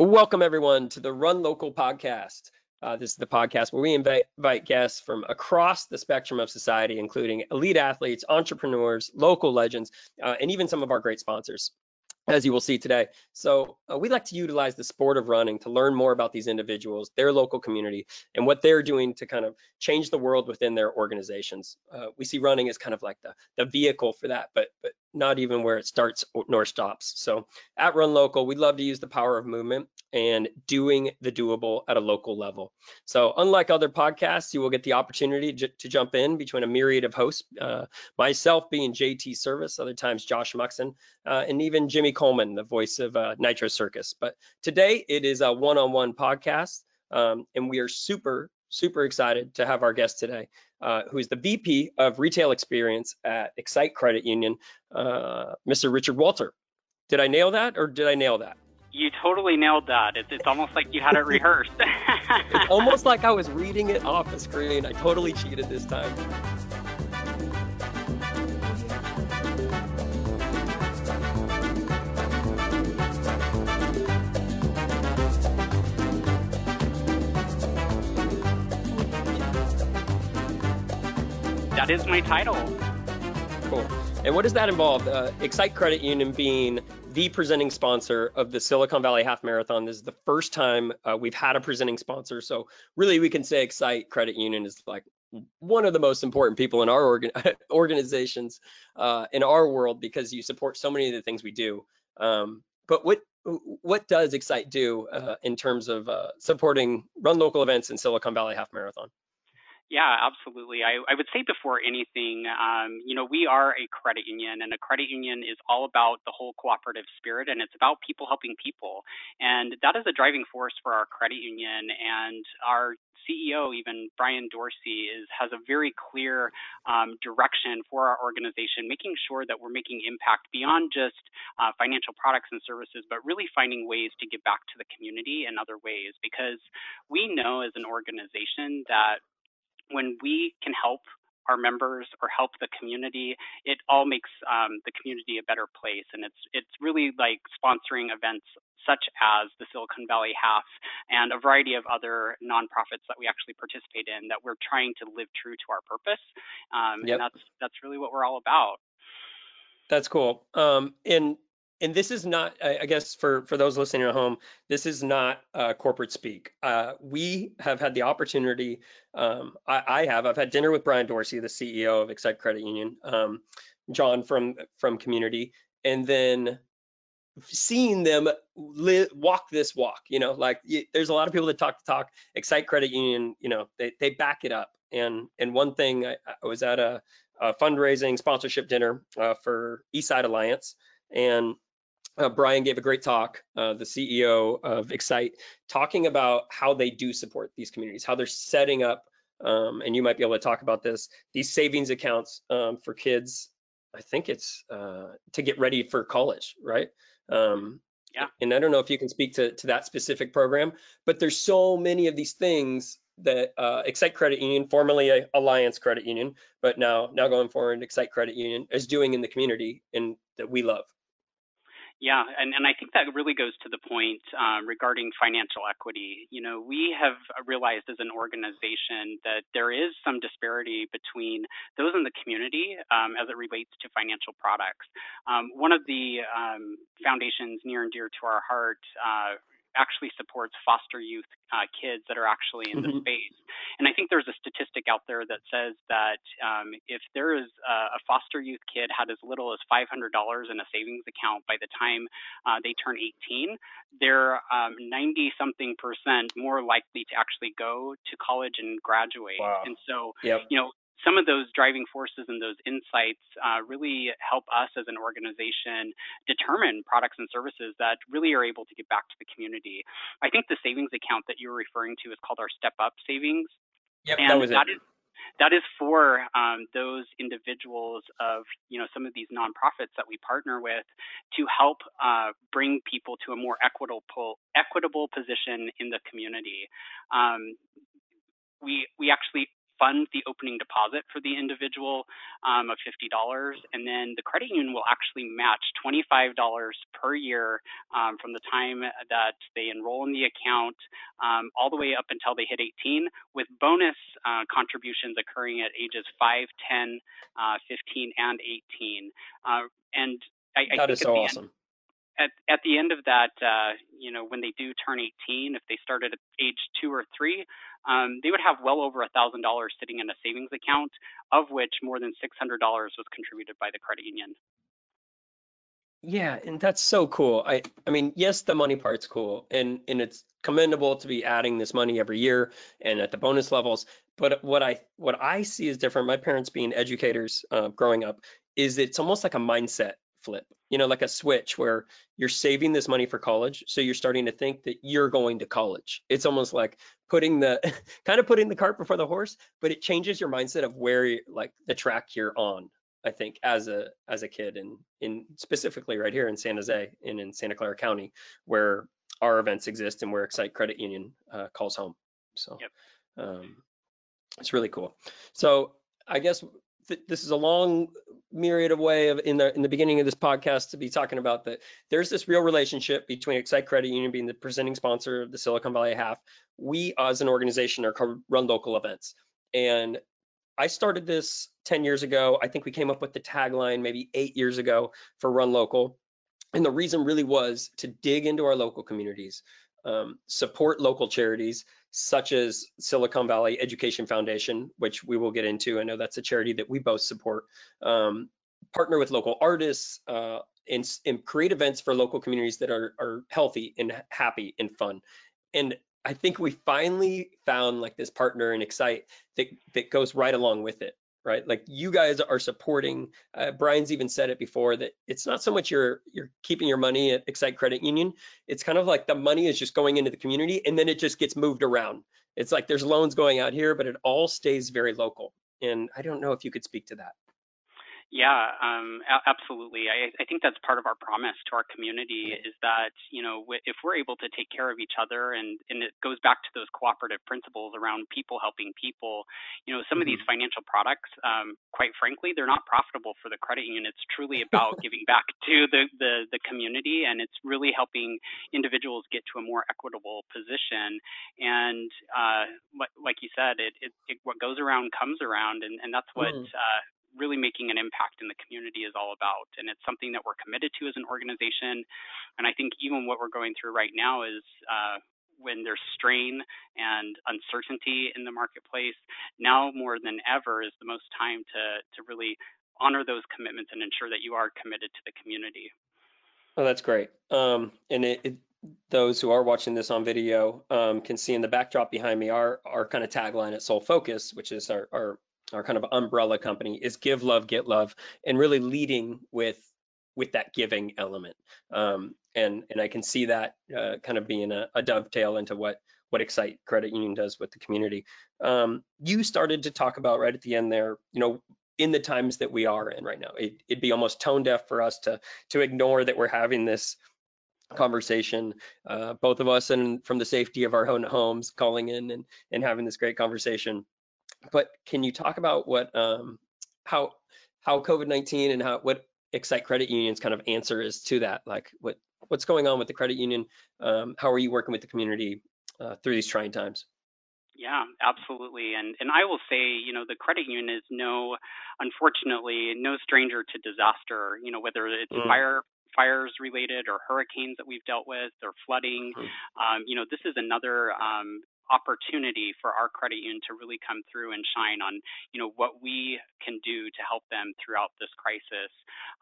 Welcome, everyone, to the Run Local podcast. Uh, this is the podcast where we invite, guests from across the spectrum of society, including elite athletes, entrepreneurs, local legends, uh, and even some of our great sponsors as you will see today. So uh, we like to utilize the sport of running to learn more about these individuals, their local community, and what they're doing to kind of change the world within their organizations. Uh, we see running as kind of like the, the vehicle for that, but, but not even where it starts nor stops. So at Run Local, we love to use the power of movement and doing the doable at a local level. So unlike other podcasts, you will get the opportunity to jump in between a myriad of hosts, uh, myself being JT Service, other times Josh Muxon, uh, and even Jimmy Coleman, the voice of uh, Nitro Circus. But today it is a one-on-one podcast, um, and we are super, super excited to have our guest today, uh, who is the VP of Retail Experience at Excite Credit Union, uh, Mr. Richard Walter. Did I nail that, or did I nail that? You totally nailed that. It's, it's almost like you had it rehearsed. it's almost like I was reading it off the screen. I totally cheated this time. That is my title. Cool. And what does that involve? Uh, Excite Credit Union being the presenting sponsor of the Silicon Valley Half Marathon. This is the first time uh, we've had a presenting sponsor. So really, we can say Excite Credit Union is like one of the most important people in our organ organizations uh, in our world because you support so many of the things we do. Um, but what what does Excite do uh, in terms of uh, supporting run local events in Silicon Valley Half Marathon? Yeah, absolutely. I, I would say before anything, um, you know, we are a credit union, and a credit union is all about the whole cooperative spirit, and it's about people helping people. And that is a driving force for our credit union. And our CEO, even Brian Dorsey, is has a very clear um, direction for our organization, making sure that we're making impact beyond just uh, financial products and services, but really finding ways to give back to the community in other ways. Because we know as an organization that when we can help our members or help the community, it all makes um, the community a better place. And it's it's really like sponsoring events such as the Silicon Valley Half and a variety of other nonprofits that we actually participate in that we're trying to live true to our purpose. Um, yep. And that's that's really what we're all about. That's cool. Um, and and this is not i guess for for those listening at home this is not uh, corporate speak. Uh, we have had the opportunity um, I, I, have i've had dinner with brian dorsey the ceo of excite credit union um, john from from community and then seeing them walk this walk you know like there's a lot of people that talk to talk excite credit union you know they, they back it up. And and one thing i, I was at a, a fundraising sponsorship dinner uh, for eastside alliance and uh, Brian gave a great talk, uh, the CEO of Excite, talking about how they do support these communities, how they're setting up, um, and you might be able to talk about this, these savings accounts um, for kids. I think it's uh, to get ready for college, right? Um, yeah. And I don't know if you can speak to, to that specific program, but there's so many of these things that uh, Excite Credit Union, formerly Alliance Credit Union, but now now going forward, Excite Credit Union is doing in the community and that we love. Yeah, and, and I think that really goes to the point um, regarding financial equity. You know, we have realized as an organization that there is some disparity between those in the community um, as it relates to financial products. Um, one of the um, foundations near and dear to our heart uh, actually supports foster youth uh, kids that are actually in mm-hmm. the space. And I think there's a statistic out there that says that um, if there is a, a, foster youth kid had as little as $500 in a savings account by the time uh, they turn 18, they're 90 um, something percent more likely to actually go to college and graduate. Wow. And so, yep. you know, some of those driving forces and those insights uh, really help us as an organization determine products and services that really are able to give back to the community. I think the savings account that you were referring to is called our Step Up Savings. Yep, and that was that it. Is, that is for um, those individuals of you know some of these nonprofits that we partner with to help uh, bring people to a more equitable equitable position in the community. Um, we we actually fund the opening deposit for the individual um, of $50, and then the credit union will actually match $25 per year um, from the time that they enroll in the account um, all the way up until they hit 18, with bonus uh, contributions occurring at ages 5, 10, uh, 15, and 18. Uh, and I, I that is so awesome. End, at, at the end of that, uh, you know, when they do turn 18, if they started at age two or three, um, they would have well over a thousand dollars sitting in a savings account, of which more than six hundred dollars was contributed by the credit union. Yeah, and that's so cool. I I mean, yes, the money part's cool, and and it's commendable to be adding this money every year and at the bonus levels. But what I what I see is different. My parents being educators uh, growing up, is it's almost like a mindset flip, you know, like a switch where you're saving this money for college. So you're starting to think that you're going to college. It's almost like putting the kind of putting the cart before the horse, but it changes your mindset of where like the track you're on. I think as a as a kid and in specifically right here in San Jose and in Santa Clara County where our events exist and where Excite Credit Union uh, calls home. So yep. um, it's really cool. So I guess th- this is a long myriad of way of in the in the beginning of this podcast to be talking about that there's this real relationship between Excite Credit Union being the presenting sponsor of the Silicon Valley half. We as an organization are run local events. And I started this 10 years ago. I think we came up with the tagline maybe eight years ago for Run Local. And the reason really was to dig into our local communities, um, support local charities, such as Silicon Valley Education Foundation, which we will get into. I know that's a charity that we both support. Um, partner with local artists uh, and, and, create events for local communities that are, are healthy and happy and fun. And I think we finally found like this partner in Excite that, that goes right along with it right? Like you guys are supporting. Uh, Brian's even said it before that it's not so much you're you're keeping your money at Excite Credit Union. It's kind of like the money is just going into the community and then it just gets moved around. It's like there's loans going out here, but it all stays very local. And I don't know if you could speak to that. Yeah, um, a- absolutely. I, I think that's part of our promise to our community is that you know w- if we're able to take care of each other, and and it goes back to those cooperative principles around people helping people. You know, some mm-hmm. of these mm-hmm. financial products, um, quite frankly, they're not profitable for the credit union. It's truly about giving back to the, the the community, and it's really helping individuals get to a more equitable position. And uh, like you said, it, it, it what goes around comes around, and and that's what mm. uh, really making an impact in the community is all about. And it's something that we're committed to as an organization. And I think even what we're going through right now is uh, when there's strain and uncertainty in the marketplace, now more than ever is the most time to, to really honor those commitments and ensure that you are committed to the community. Oh, that's great. Um, and it, it, those who are watching this on video um, can see in the backdrop behind me our our kind of tagline at Soul Focus, which is our, our our kind of umbrella company is give love get love and really leading with with that giving element. Um, and and i can see that uh, kind of being a, a, dovetail into what what excite credit union does with the community. Um, you started to talk about right at the end there you know in the times that we are in right now it, it'd be almost tone deaf for us to to ignore that we're having this conversation uh, both of us and from the safety of our own homes calling in and and having this great conversation but can you talk about what um, how how COVID-19 and how what Excite Credit Union's kind of answer is to that? Like what what's going on with the credit union? Um, how are you working with the community uh, through these trying times? Yeah, absolutely. And and I will say, you know, the credit union is no, unfortunately, no stranger to disaster. You know, whether it's mm. fire fires related or hurricanes that we've dealt with or flooding. Mm. Um, you know, this is another um, opportunity for our credit union to really come through and shine on you know what we can do to help them throughout this crisis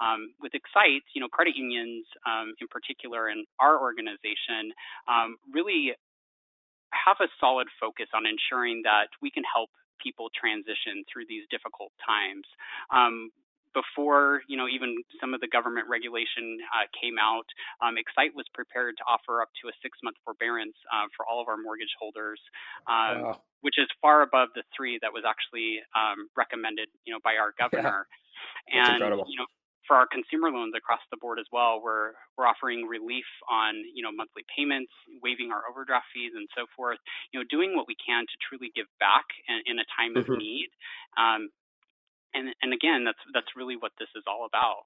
um, with excite you know credit unions um, in particular in our organization um, really have a solid focus on ensuring that we can help people transition through these difficult times. Um, before you know even some of the government regulation uh, came out, um, Excite was prepared to offer up to a six-month forbearance uh, for all of our mortgage holders, um, wow. which is far above the three that was actually um, recommended, you know, by our governor. Yeah. and incredible. you know, for our consumer loans across the board as well, we're we're offering relief on you know monthly payments, waiving our overdraft fees, and so forth. You know, doing what we can to truly give back in, in a time mm-hmm. of need. Um, and and again, that's that's really what this is all about.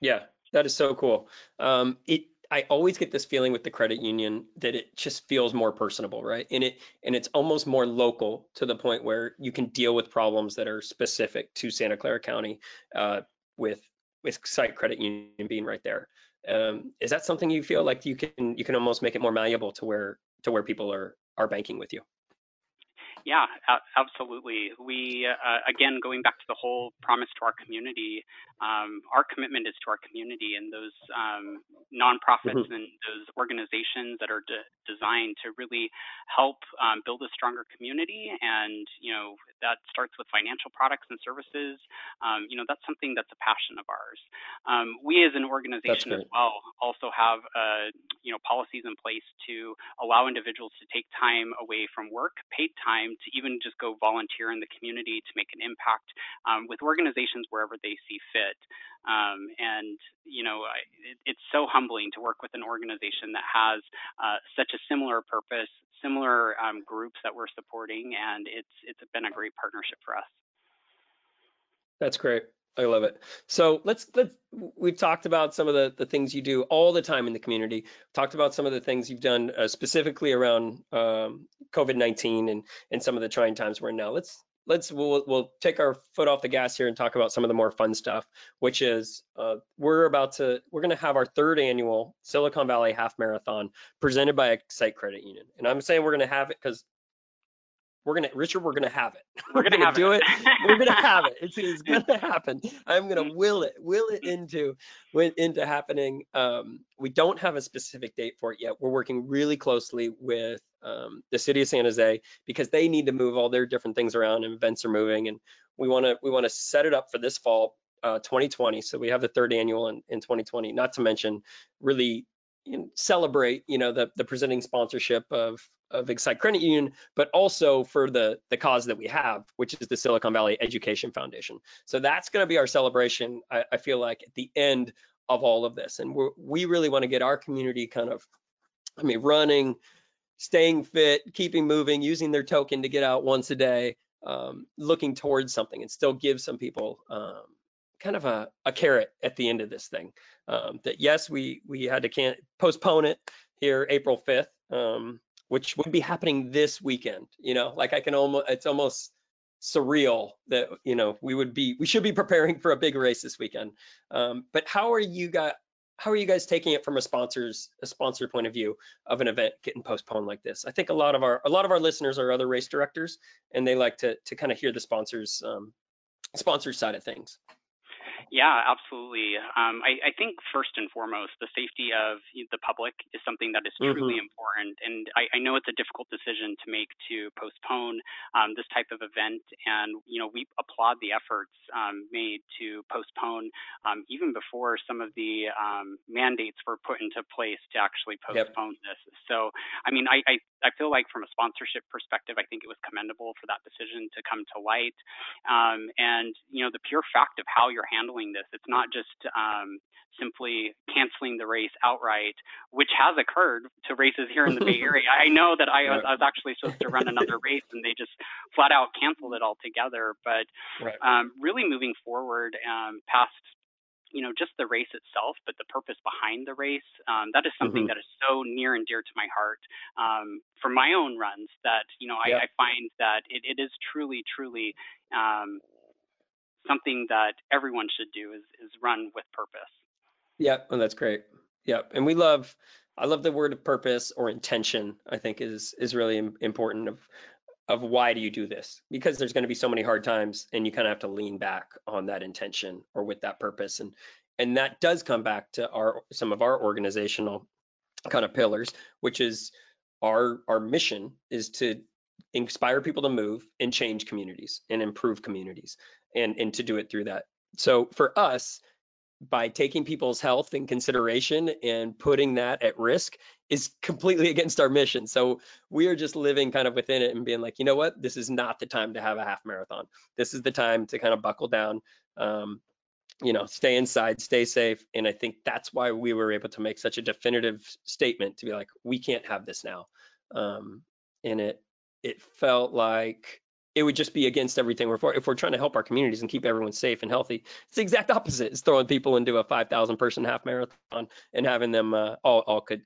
Yeah, that is so cool. Um, it I always get this feeling with the credit union that it just feels more personable, right? And it and it's almost more local to the point where you can deal with problems that are specific to Santa Clara County uh, with with site credit union being right there. Um, is that something you feel like you can you can almost make it more malleable to where to where people are are banking with you? Yeah, absolutely. We, uh, again, going back to the whole promise to our community, um, our commitment is to our community and those um, nonprofits mm-hmm. and those organizations that are de- designed to really help um, build a stronger community. And, you know, that starts with financial products and services. Um, you know, that's something that's a passion of ours. Um, we as an organization as well also have, uh, you know, policies in place to allow individuals to take time away from work, paid time to even just go volunteer in the community to make an impact um, with organizations wherever they see fit. Um, and you know, it, it's so humbling to work with an organization that has uh, such a similar purpose, similar um, groups that we're supporting, and it's it's been a great partnership for us. That's great. I love it. So let's let's we've talked about some of the the things you do all the time in the community. Talked about some of the things you've done uh, specifically around um, COVID-19 and and some of the trying times we're in now. Let's let's we'll we'll take our foot off the gas here and talk about some of the more fun stuff, which is uh, we're about to we're going to have our third annual Silicon Valley Half Marathon presented by Excite Credit Union, and I'm saying we're going to have it because we're gonna Richard, we're gonna have it. We're, we're gonna, do it. it. we're gonna have it. It's, it's gonna happen. I'm gonna will it, will it into into happening. Um, we don't have a specific date for it yet. We're working really closely with um, the city of San Jose because they need to move all their different things around and events are moving and we want to we want to set it up for this fall uh, 2020 so we have the third annual in, in 2020 not to mention really celebrate you know the the presenting sponsorship of of Excite Credit Union, but also for the the cause that we have, which is the Silicon Valley Education Foundation. So that's going to be our celebration. I, I, feel like at the end of all of this, and we really want to get our community kind of, I mean, running, staying fit, keeping moving, using their token to get out once a day, um, looking towards something, and still give some people um, kind of a, a carrot at the end of this thing. Um, that yes, we we had to can postpone it here April 5th, um, which would be happening this weekend. You know, like I can almost it's almost surreal that you know we would be we should be preparing for a big race this weekend. Um, but how are you guys? How are you guys taking it from a sponsor's a sponsor point of view of an event getting postponed like this? I think a lot of our a lot of our listeners are other race directors, and they like to to kind of hear the sponsors um, sponsor side of things. Yeah, absolutely. Um, I, I, think first and foremost, the safety of the public is something that is truly mm-hmm. important. And I, I, know it's a difficult decision to make to postpone um, this type of event. And, you know, we applaud the efforts um, made to postpone um, even before some of the um, mandates were put into place to actually postpone yep. this. So, I mean, I, I, I, feel like from a sponsorship perspective, I think it was commendable for that decision to come to light. Um, and, you know, the pure fact of how you're handling handling this. It's not just um, simply canceling the race outright, which has occurred to races here in the Bay Area. I know that I was, I was, actually supposed to run another race and they just flat out canceled it altogether. But right. um, really moving forward um, past you know just the race itself but the purpose behind the race um, that is something mm-hmm. that is so near and dear to my heart um, for my own runs that you know I, I find that it, it is truly truly um, something that everyone should do is, is run with purpose. Yeah, oh, and that's great. Yeah, and we love I love the word of purpose or intention. I think is is really important of of why do you do this? Because there's going to be so many hard times, and you kind of have to lean back on that intention or with that purpose, and and that does come back to our some of our organizational kind of pillars, which is our our mission is to inspire people to move and change communities and improve communities and and to do it through that so for us by taking people's health in consideration and putting that at risk is completely against our mission. So we are just living kind of within it and being like, you know what, this is not the time to have a half marathon. This is the time to kind of buckle down um, you know, stay inside, stay safe. And I think that's why we were able to make such a definitive statement to be like, we can't have this now. Um, and it it felt like it would just be against everything we're for. If we're trying to help our communities and keep everyone safe and healthy, it's the exact opposite. It's throwing people into a 5,000 person half marathon and having them uh, all all could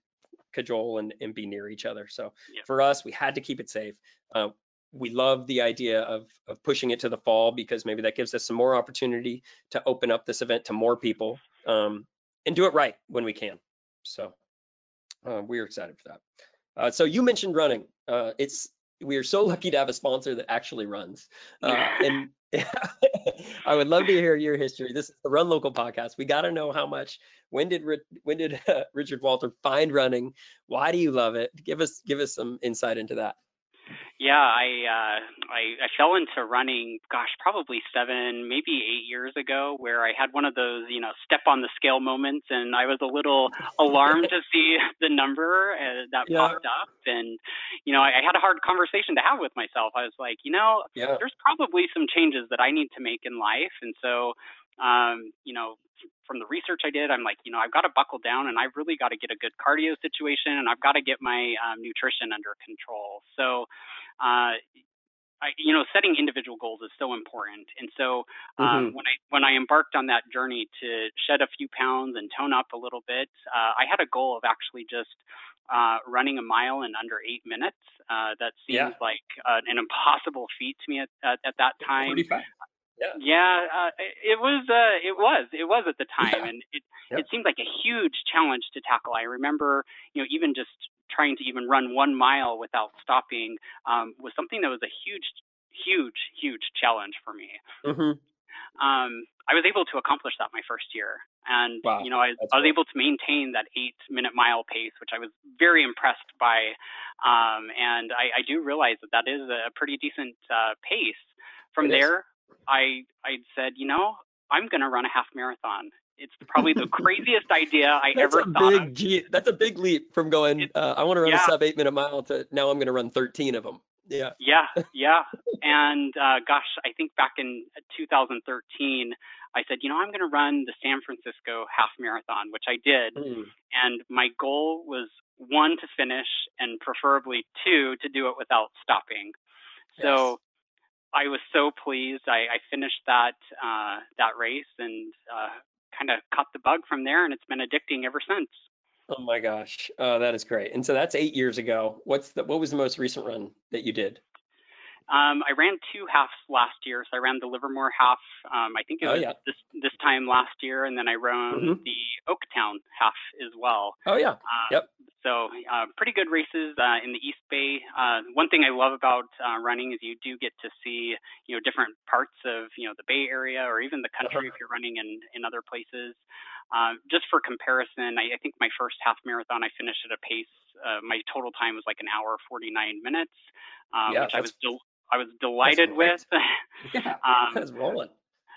cajole and, and be near each other. So Yeah. for us, we had to keep it safe. Uh, we love the idea of, of pushing it to the fall because maybe that gives us some more opportunity to open up this event to more people um, and do it right when we can. So uh, we're excited for that. Uh, so you mentioned running. Uh, it's we are so lucky to have a sponsor that actually runs. Uh, and I would love to hear your history. This is the Run Local podcast. We got to know how much. When did when did Richard Walter find running? Why do you love it? Give us give us some insight into that. Yeah, I, uh, I I fell into running, gosh, probably seven, maybe eight years ago, where I had one of those, you know, step on the scale moments, and I was a little alarmed to see the number uh, that Yeah. popped up, and you know, I, I had a hard conversation to have with myself. I was like, you know, Yeah. there's probably some changes that I need to make in life, and so, um, you know, from the research I did, I'm like, you know, I've got to buckle down, and I've really got to get a good cardio situation, and I've got to get my um, nutrition under control. So. Uh, I, you know, setting individual goals is so important. And so um, Mhm. when I when I embarked on that journey to shed a few pounds and tone up a little bit, uh, I had a goal of actually just uh, running a mile in under eight minutes. Uh, that seems Yeah. like uh, an impossible feat to me at, at, at that time. Fast. Yeah, uh, it was. Uh, it was. It was at the time, Yeah. and it Yep. it seemed like a huge challenge to tackle. I remember, you know, even just trying to even run one mile without stopping um, was something that was a huge, huge, huge challenge for me. hmm Um, I was able to accomplish that my first year, and Wow, you know, I, I was cool. able to maintain that eight-minute mile pace, which I was very impressed by. Um, and I, I do realize that that is a pretty decent uh, pace. From It is. I I said, you know, I'm going to run a half marathon. It's probably the craziest idea I That's ever a thought big of. G, that's a big leap from going uh, I want to run yeah. a sub eight minute mile to now I'm going to run 13 of them. Yeah. Yeah, yeah. And uh, gosh, I think back in 2013, I said, you know, I'm going to run the San Francisco half marathon, which I did. Mm. And my goal was one to finish, and preferably two to do it without stopping. So I was so pleased. I, I finished that uh, that race and uh, kind of caught the bug from there, and it's been addicting ever since. Oh my gosh, uh, that is great. And so that's eight years ago. What's the what was the most recent run that you did? Um, I ran two halves last year. So I ran the Livermore half. Um, I think it Oh, was yeah. this this time last year, and then I ran Mhm. the Oaktown half as well. Oh yeah. Uh, Yep. So uh, pretty good races uh, in the East Bay. Uh, one thing I love about uh, running is you do get to see you know different parts of you know the Bay Area or even the country Uh-huh. if you're running in in other places. Um, just for comparison, I, I think my first half marathon I finished at a pace. Uh, my total time was like an hour 49 minutes, Yeah, which I was del- I was delighted with. Yeah. um, That's rolling.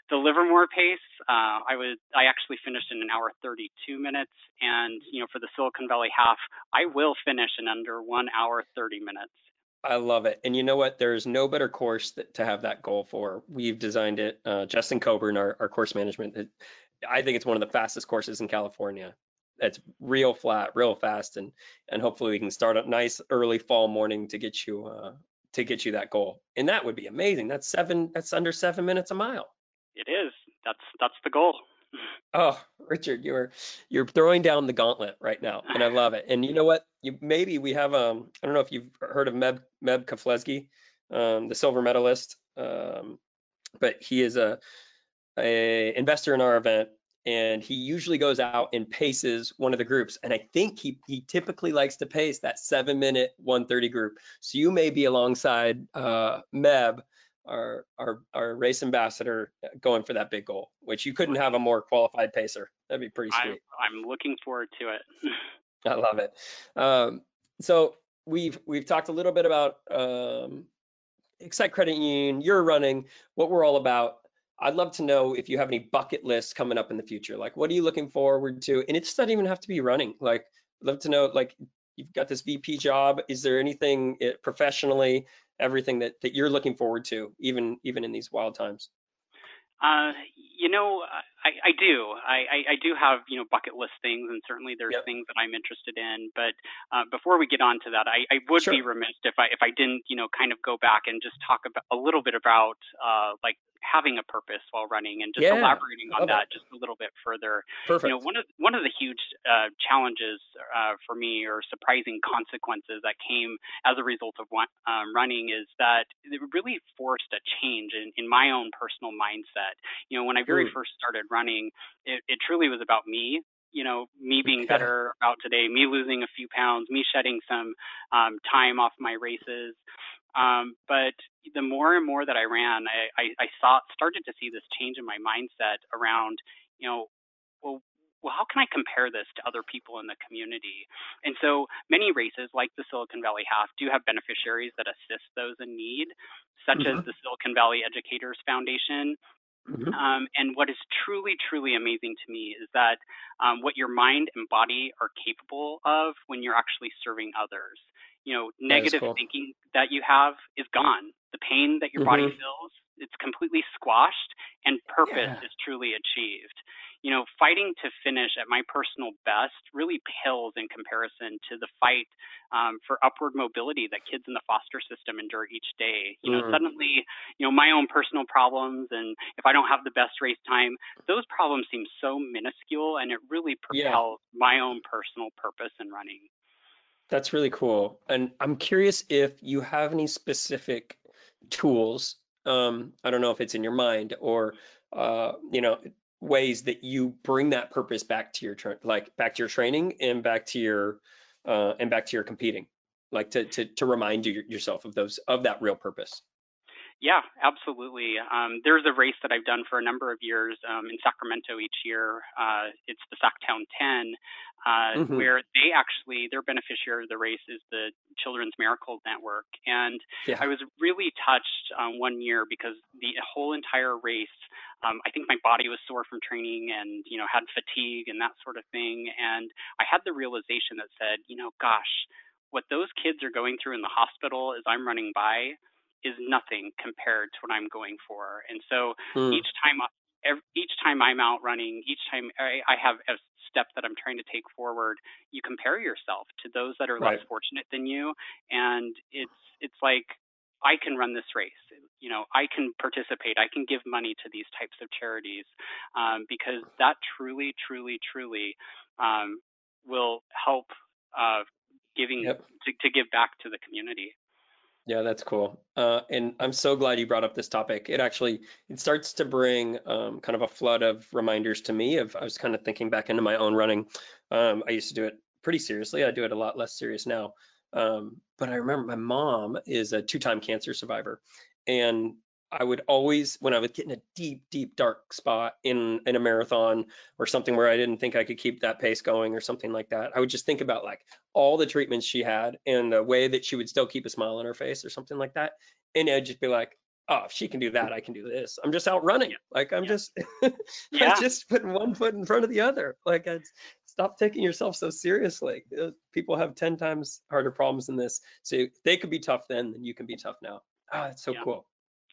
the Livermore pace, uh, I was I actually finished in an hour 32 minutes, and you know for the Silicon Valley half, I will finish in under one hour 30 minutes. I love it. And you know what? There's no better course that, to have that goal for. We've designed it. Uh, Justin Coburn, our, our course management, it, I think it's one of the fastest courses in California. It's real flat, real fast, and and hopefully we can start a nice early fall morning to get you uh, to get you that goal. And that would be amazing. That's seven. That's under seven minutes a mile. It is. That's that's the goal. Oh, Richard, you're you're throwing down the gauntlet right now, and I love it. And you know what? You maybe we have um I don't know if you've heard of Meb Meb Keflezighi, um, the silver medalist, um, but he is a a investor in our event, and he usually goes out and paces one of the groups. And I think he he typically likes to pace that seven minute 130 group. So you may be alongside uh, Meb our our our race ambassador uh, going for that big goal, which you couldn't have a more qualified pacer. That'd be pretty I'm sweet. I'm looking forward to it. I love it. Um, so we've we've talked a little bit about um, Excite Credit Union. You're running what we're all about. I'd love to know if you have any bucket lists coming up in the future. Like, what are you looking forward to? And it doesn't even have to be running. Like, I'd love to know. Like, you've got this VP job. Is there anything eh, professionally, everything that that you're looking forward to, even even in these wild times? Uh, you know, I, I do. I, I, I, do have you know bucket list things, and certainly there's yep. things that I'm interested in. But uh, before we get on to that, I, I would sure. be remiss if I if I didn't you know kind of go back and just talk about a little bit about uh, like having a purpose while running and just yeah, elaborating on that it. just a little bit further. Perfect. You know, one of one of the huge uh, challenges uh, for me or surprising consequences that came as a result of one, um, running is that it really forced a change in, in my own personal mindset. You know, when I very mm. first started running, it, it truly was about me you know, me being better out today, me losing a few pounds, me shedding some um, time off my races. Um, but the more and more that I ran, I, I, I saw started to see this change in my mindset around, you know, well, well, how can I compare this to other people in the community? And so many races, like the Silicon Valley Half, do have beneficiaries that assist those in need, such mm-hmm. as the Silicon Valley Educators Foundation. Mm-hmm. Um, and what is truly, truly amazing to me is that um, what your mind and body are capable of when you're actually serving others you know, negative cool. thinking that you have is gone. The pain that your mm-hmm. body feels, it's completely squashed and purpose yeah. is truly achieved. You know, fighting to finish at my personal best really pales in comparison to the fight um, for upward mobility that kids in the foster system endure each day. You know, mm. suddenly, you know, my own personal problems and if I don't have the best race time, those problems seem so minuscule and it really propels yeah. my own personal purpose in running. That's really cool. And I'm curious if you have any specific tools. Um, I don't know if it's in your mind or, uh, you know, ways that you bring that purpose back to your, tra- like back to your training and back to your, uh, and back to your competing, like to, to, to remind you yourself of those, of that real purpose. Yeah, absolutely. Um, there's a race that I've done for a number of years um, in Sacramento each year. Uh, it's the Sactown 10, uh, mm-hmm. where they actually, their beneficiary of the race is the Children's Miracle Network. And yeah. I was really touched um, one year because the whole entire race, um, I think my body was sore from training and, you know, had fatigue and that sort of thing. And I had the realization that said, you know, gosh, what those kids are going through in the hospital as I'm running by is nothing compared to what I'm going for. And so hmm. each time each time I'm out running, each time I, have a step that I'm trying to take forward, you compare yourself to those that are right. less fortunate than you, and it's it's like I can run this race. You know, I can participate. I can give money to these types of charities um, because that truly, truly, truly um, will help uh, giving yep. to, to give back to the community. Yeah, that's cool. Uh, and I'm so glad you brought up this topic. It actually it starts to bring um, kind of a flood of reminders to me. Of I was kind of thinking back into my own running. Um, I used to do it pretty seriously. I do it a lot less serious now. Um, but I remember my mom is a two-time cancer survivor, and I would always, when I would get in a deep, deep dark spot in in a marathon or something where I didn't think I could keep that pace going or something like that, I would just think about like all the treatments she had and the way that she would still keep a smile on her face or something like that, and I'd just be like, oh, if she can do that, I can do this. I'm just out running. Yeah. Like I'm yeah. just, yeah. I'm just putting one foot in front of the other. Like it's, stop taking yourself so seriously. Uh, people have 10 times harder problems than this. So they could be tough then, then you can be tough now. Oh, it's so yeah. cool.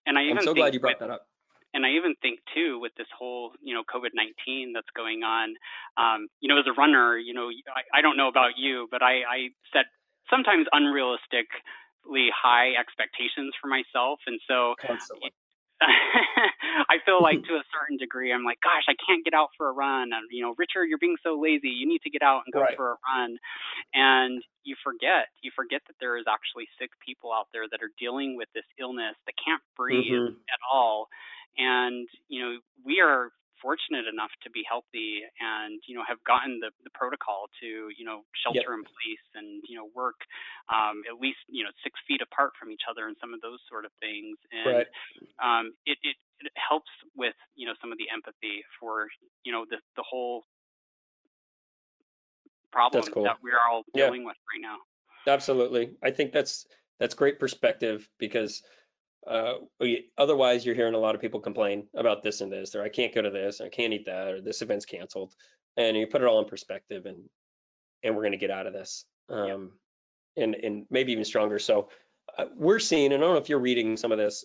And I even I'm so glad you brought with, that up. And I even think too, with this whole, you know, COVID-19 that's going on, um, you know, as a runner, you know, I, I don't know about you, but I, I set sometimes unrealistically high expectations for myself, and so Constantly. I feel like to a certain degree, I'm like, gosh, I can't get out for a run. And, you know, Richard, you're being so lazy. You need to get out and go right. for a run. And you forget, you forget that there is actually sick people out there that are dealing with this illness that can't breathe mm-hmm. at all. And, you know, we are fortunate enough to be healthy and you know have gotten the, the protocol to you know shelter yep. in place and you know work um, at least you know six feet apart from each other and some of those sort of things and right. um, it, it it helps with you know some of the empathy for you know the the whole problem cool. that we're all dealing yeah. with right now absolutely i think that's that's great perspective because uh, otherwise, you're hearing a lot of people complain about this and this, or I can't go to this, or I can't eat that, or this event's canceled. And you put it all in perspective, and and we're going to get out of this, um, yeah. and and maybe even stronger. So uh, we're seeing, and I don't know if you're reading some of this,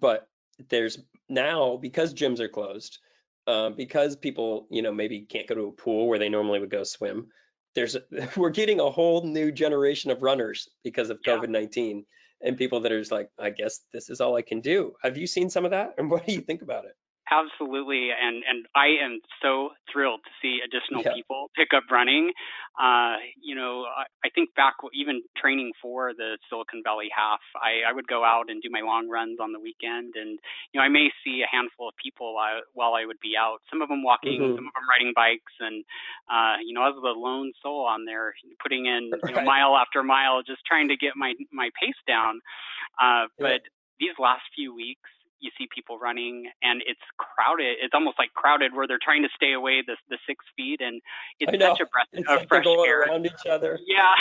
but there's now because gyms are closed, uh, because people, you know, maybe can't go to a pool where they normally would go swim. There's we're getting a whole new generation of runners because of Yeah. COVID-19 and people that are just like, I guess this is all I can do. Have you seen some of that? And what do you think about it? Absolutely, and and I am so thrilled to see additional Yeah. people pick up running. Uh, you know, I, I think back even training for the Silicon Valley Half, I, I would go out and do my long runs on the weekend, and you know, I may see a handful of people uh, while I would be out. Some of them walking, Mhm. some of them riding bikes, and uh, you know, I was the lone soul on there, putting in you know, mile after mile, just trying to get my my pace down. Uh, Yeah. but these last few weeks you see people running and it's crowded it's almost like crowded where they're trying to stay away the the six feet and it's such a breath It's of like fresh air around each other. yeah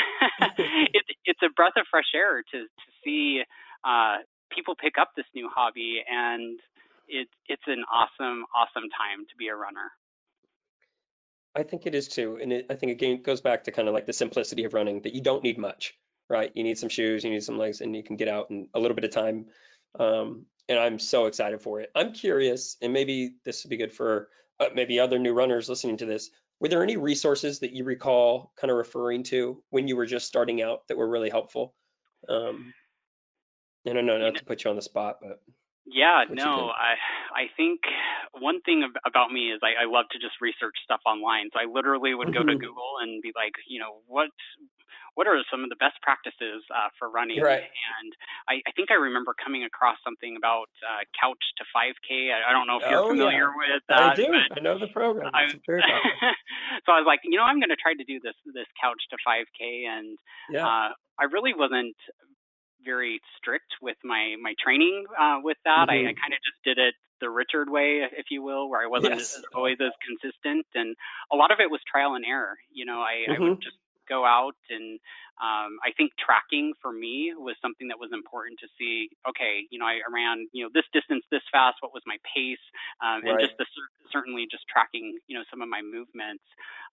it's it's a breath of fresh air to to see uh people pick up this new hobby and it's it's an awesome awesome time to be a runner I think it is too. And it, I think again, it goes back to kind of like the simplicity of running that you don't need much, right? You need some shoes, you need some legs, and you can get out in a little bit of time. Um, and I'm so excited for it. I'm curious, and maybe this would be good for uh, maybe other new runners listening to this. Were there any resources that you recall kind of referring to when you were just starting out that were really helpful? Um, and I know not to put you on the spot, but Yeah, What you no. I I think one thing ab- about me is I, I love to just research stuff online. So I literally would go to Mhm. Google and be like, you know, what what are some of the best practices uh, for running? Right. And I, I think I remember coming across something about uh, couch to 5K. I, I don't know if you're Oh, yeah. familiar with that. I do. I know the program. I, It's very popular. so I was like, you know, I'm going to try to do this this couch to 5K, and Yeah. uh, I really wasn't very strict with my my training uh, with that. I, I Mhm. kind of just did it the Richard way, if you will, where I wasn't Yes. always as consistent, and a lot of it was trial and error. You know, I, I would Mhm. just go out and um, I think tracking for me was something that was important to see. Okay, you know, I ran you know this distance this fast. What was my pace? Um, and just the, certainly just tracking you know some of my movements.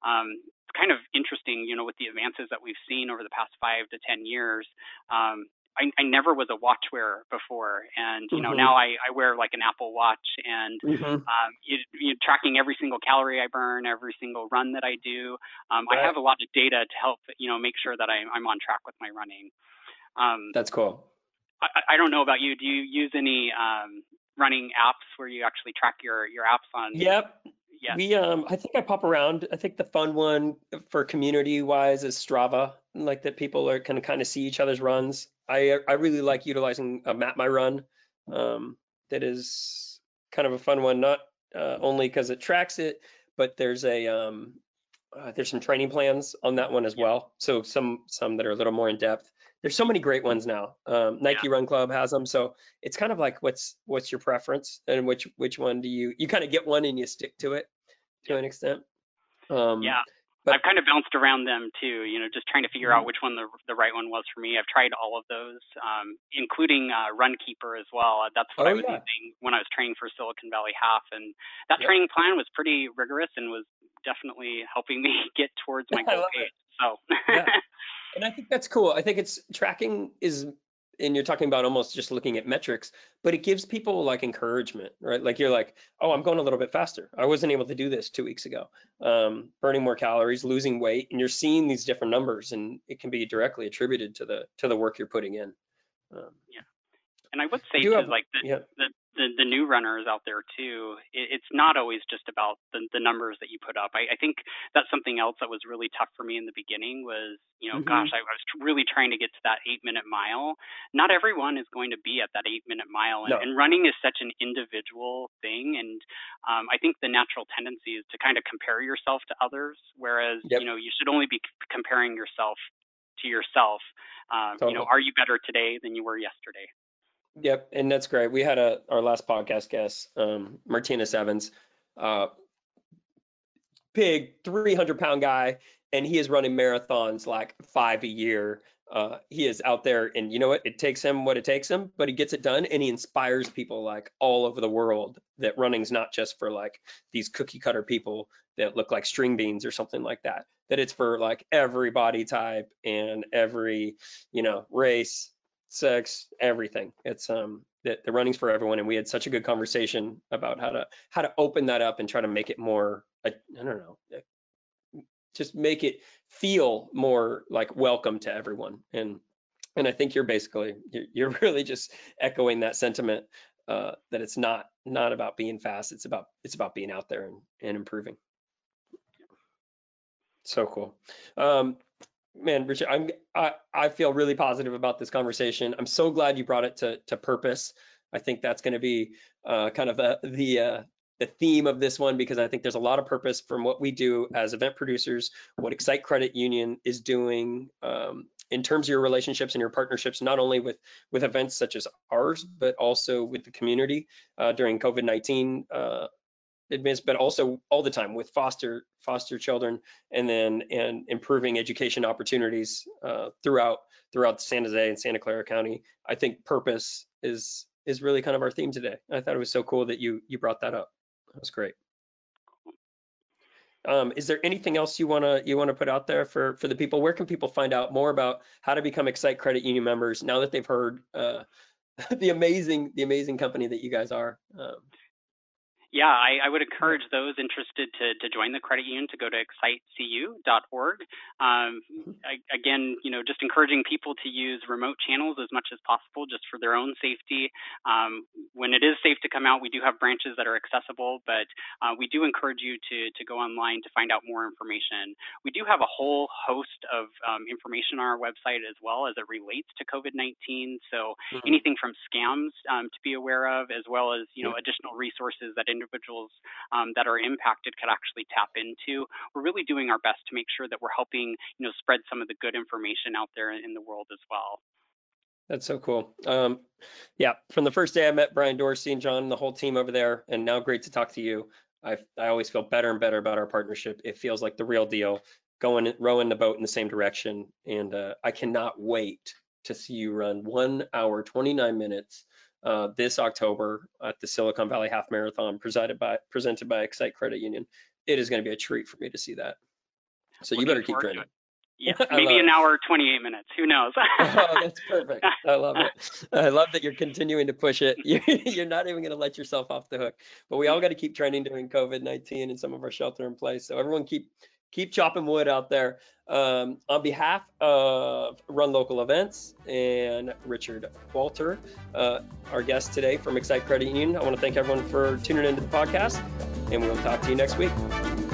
Um, it's kind of interesting, you know, with the advances that we've seen over the past five to ten years. I, I never was a watch wearer before, and you know Mhm. now I, I wear like an Apple Watch, and Mhm. um, you, you tracking every single calorie I burn, every single run that I do. Um, I have a lot of data to help you know make sure that I'm, I'm on track with my running. Um, That's cool. I, I don't know about you. Do you use any um, running apps where you actually track your your apps on? Yep. Yes. We um I think I pop around. I think the fun one for community wise is Strava, like that people are can kind of see each other's runs. I I really like utilizing a MapMyRun. Um that is kind of a fun one, not uh, only because it tracks it, but there's a um uh, there's some training plans on that one as well. So some some that are a little more in depth. There's so many great ones now. Um, Nike Run Club has them, so it's kind of like what's what's your preference and which which one do you you kind of get one and you stick to it to an extent. Um, Yeah. but- I've kind of bounced around them too, you know, just trying to figure Mhm. out which one the the right one was for me. I've tried all of those, um, including uh, Runkeeper as well. Uh, That's what Oh, I was yeah. using when I was training for Silicon Valley Half, and that Yep. training plan was pretty rigorous and was definitely helping me get towards my goal it. So, Yeah. And I think that's cool. I think it's tracking is, and you're talking about almost just looking at metrics, but it gives people like encouragement, right? Like you're like, oh, I'm going a little bit faster. I wasn't able to do this two weeks ago. Um, burning more calories, losing weight, and you're seeing these different numbers, and it can be directly attributed to the to the work you're putting in. Um, yeah, and I would say to have- like the, yeah. the, the the new runners out there too, it, it's not always just about the, the numbers that you put up. I, I think that's something else that was really tough for me in the beginning was, you know, Mhm. gosh, I, I was really trying to get to that eight minute mile. Not everyone is going to be at that eight minute mile, and, No. and running is such an individual thing. And um, I think the natural tendency is to kind of compare yourself to others, whereas Yep. you know you should only be c- comparing yourself to yourself. Um, You know, are you better today than you were yesterday? Yep, and that's great. We had a our last podcast guest, um, Martinus Evans, uh, big 300 pound guy, and he is running marathons like five a year. Uh, he is out there, and you know what? It takes him what it takes him, but he gets it done, and he inspires people like all over the world that running's not just for like these cookie cutter people that look like string beans or something like that. That it's for like every body type and every you know race, sex, everything. It's um that the running's for everyone, and we had such a good conversation about how to how to open that up and try to make it more. I, I don't know, just make it feel more like welcome to everyone. And and I think you're basically you're really just echoing that sentiment uh, that it's not not about being fast. It's about it's about being out there and, and improving. So cool. Um, man, Richard, I'm I, I feel really positive about this conversation. I'm so glad you brought it to to purpose. I think that's going to be uh, kind of the the uh, the theme of this one because I think there's a lot of purpose from what we do as event producers, what Excite Credit Union is doing um, in terms of your relationships and your partnerships, not only with with events such as ours, but also with the community uh, during COVID-19 uh, advanced, but also all the time with foster foster children, and then and improving education opportunities uh, throughout throughout San Jose and Santa Clara County. I think purpose is is really kind of our theme today. I thought it was so cool that you you brought that up. That was great. Um, is there anything else you wanna you wanna put out there for for the people? Where can people find out more about how to become Excite Credit Union members now that they've heard uh, the amazing the amazing company that you guys are? Um, yeah, I, I, would encourage those interested to, to join the credit union to go to excitecu.org. Um, mm-hmm. I, again, you know, just encouraging people to use remote channels as much as possible, just for their own safety. Um, when it is safe to come out, we do have branches that are accessible, but uh, we do encourage you to to go online to find out more information. We do have a whole host of um, information on our website as well as it relates to COVID-19. So mm-hmm. anything from scams um, to be aware of, as well as you know additional resources that individuals um, that are impacted could actually tap into. We're really doing our best to make sure that we're helping, you know, spread some of the good information out there in the world as well. That's so cool. Um, yeah, from the first day I met Brian Dorsey and John and the whole team over there, and now great to talk to you. I I always feel better and better about our partnership. It feels like the real deal, going rowing the boat in the same direction, and uh, I cannot wait to see you run one hour 29 minutes uh, this October at the Silicon Valley Half Marathon presented by presented by Excite Credit Union. It is going to be a treat for me to see that. So you better keep training. Yeah, maybe an hour 28 minutes. Who knows? oh, that's perfect. I love it. I love that you're continuing to push it. You're not even going to let yourself off the hook. But we all got to keep training during COVID-19 and some of our shelter in place. So everyone keep keep chopping wood out there. Um, on behalf of Run Local Events and Richard Walter, uh, our guest today from Excite Credit Union, I want to thank everyone for tuning into the podcast, and we will talk to you next week.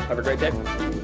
Have a great day.